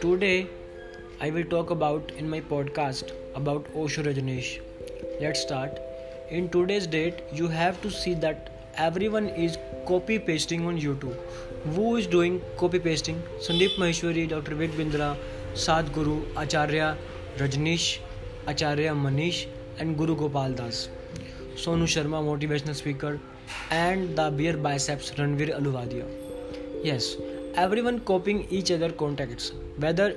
Today, I will talk about in my podcast about Osho Rajneesh. Let's start. In today's date, you have to see that everyone is copy pasting on YouTube. Who is doing copy pasting? Sandeep Maheshwari, Dr. Vik Bindra, Sadhguru, Acharya Rajneesh, Acharya Manish, and Guru Gopal Das. Sonu Sharma, motivational speaker, and the beer biceps Ranveer Allahbadia. Yes, everyone copying each other contacts whether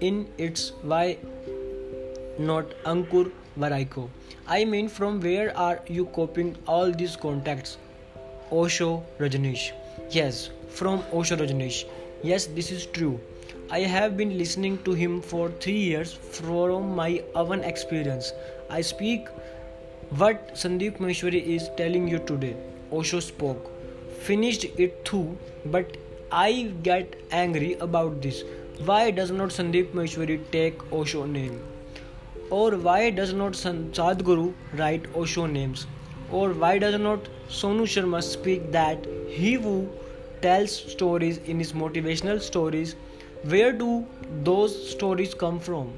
in its why not Ankur Warikoo. I mean from where are you copying all these contacts? Osho rajneesh. Yes from osho rajneesh. Yes this is true. I have been listening to him for 3 years from my own experience. I speak what sandeep maheshwari is telling you today osho spoke finished it too but I get angry about this. Why does not Sandeep Maheshwari take Osho name? Or why does not Sadhguru write Osho names? Or why does not Sonu Sharma speak that he who tells stories in his motivational stories? Where do those stories come from?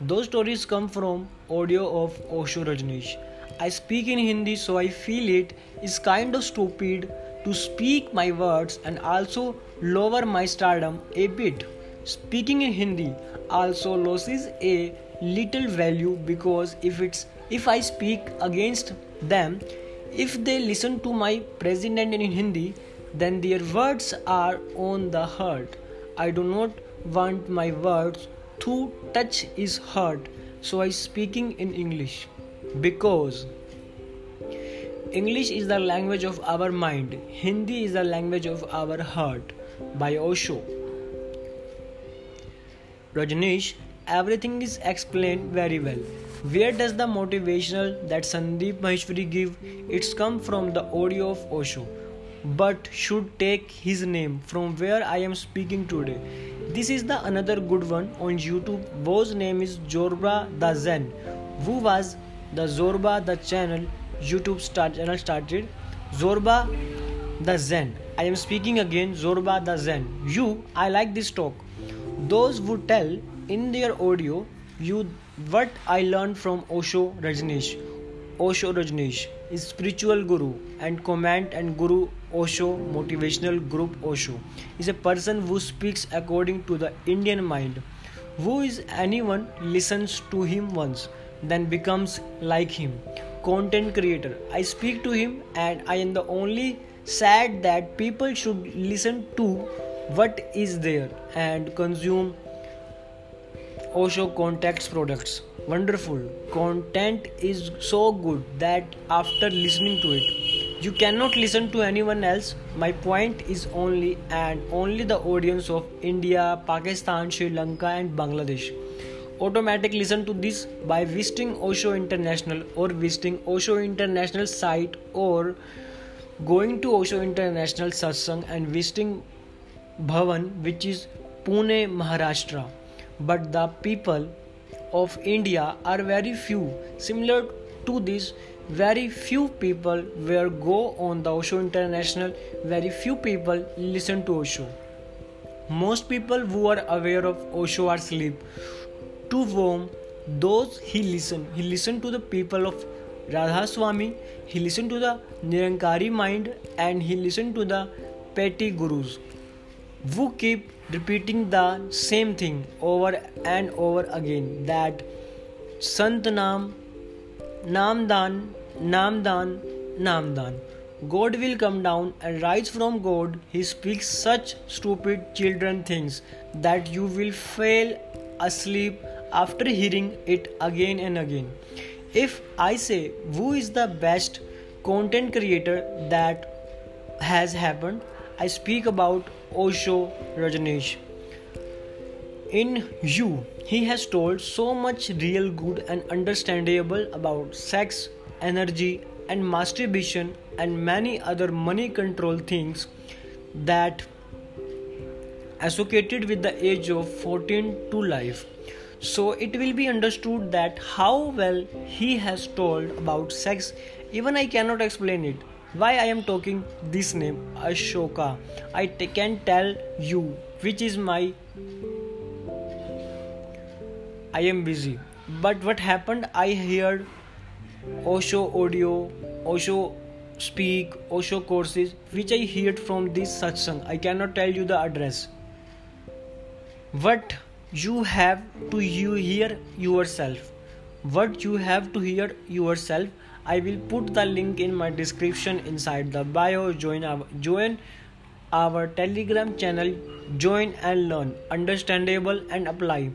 Those stories come from audio of Osho Rajneesh. I speak in Hindi so I feel it is kind of stupid to speak my words and also lower my stardom a bit. Speaking in Hindi also loses a little value because if it's if I speak against them, if they listen to my president in Hindi, then their words are on the hurt. I do not want my words to touch his heart, so I speaking in English because English is the language of our mind, Hindi is the language of our heart. By Osho. Rajneesh, everything is explained very well. Where does the motivational that Sandeep Maheshwari give? It's come from the audio of Osho, but should take his name from where I am speaking today. This is the another good one on YouTube. Whose name is Zorba the Zen. Who was the Zorba the channel YouTube start, channel started Zorba the Zen. I am speaking again Zorba the Zen. You, I like this talk. Those who tell in their audio you what I learned from Osho Rajneesh. Osho Rajneesh is spiritual guru and command and guru Osho motivational group Osho is a person who speaks according to the Indian mind. Who is anyone listens to him once then becomes like him content creator. I speak to him, and I am the only sad that people should listen to what is there and consume Osho contacts products. Wonderful. Content is so good that after listening to it, you cannot listen to anyone else. My point is only and only the audience of India, Pakistan, Sri Lanka, and Bangladesh automatic listen to this by visiting Osho International or visiting Osho International site or going to Osho International Satsang and visiting Bhavan which is Pune Maharashtra. But the people of India are very few. Similar to this very few people where go on the Osho International. Very few people listen to Osho. Most people who are aware of Osho are asleep to whom those he listened. He listened to the people of Radha Swami, he listened to the Nirankari mind, and he listened to the petty gurus who keep repeating the same thing over and over again that Sant Nam, Namdan, Namdan, Namdan. God will come down and rise from God. He speaks such stupid children things that you will fall asleep after hearing it again and again. If I say who is the best content creator that has happened, I speak about Osho Rajneesh. In You, he has told so much real good and understandable about sex, energy, and masturbation and many other money control things that associated with the age of 14 to life so it will be understood that how well he has told about sex. Even i cannot explain it. Why i am talking this name ashoka? I t- can tell you which is my i am busy. But what happened i heard osho audio osho speak osho courses which i heard from this satsang. I cannot tell you the address. What you have to hear yourself. What you have to hear yourself i will put the link in my description inside the bio. Join our join our telegram channel join and learn. Understandable and apply.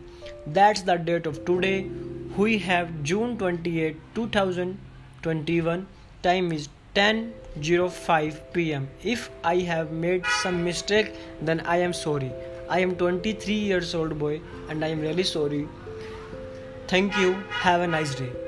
That's the date of today. We have june 28 2021 time is 10:05 pm if i have made some mistake then i am sorry i am 23 years old boy and i am really sorry. Thank you. Have a nice day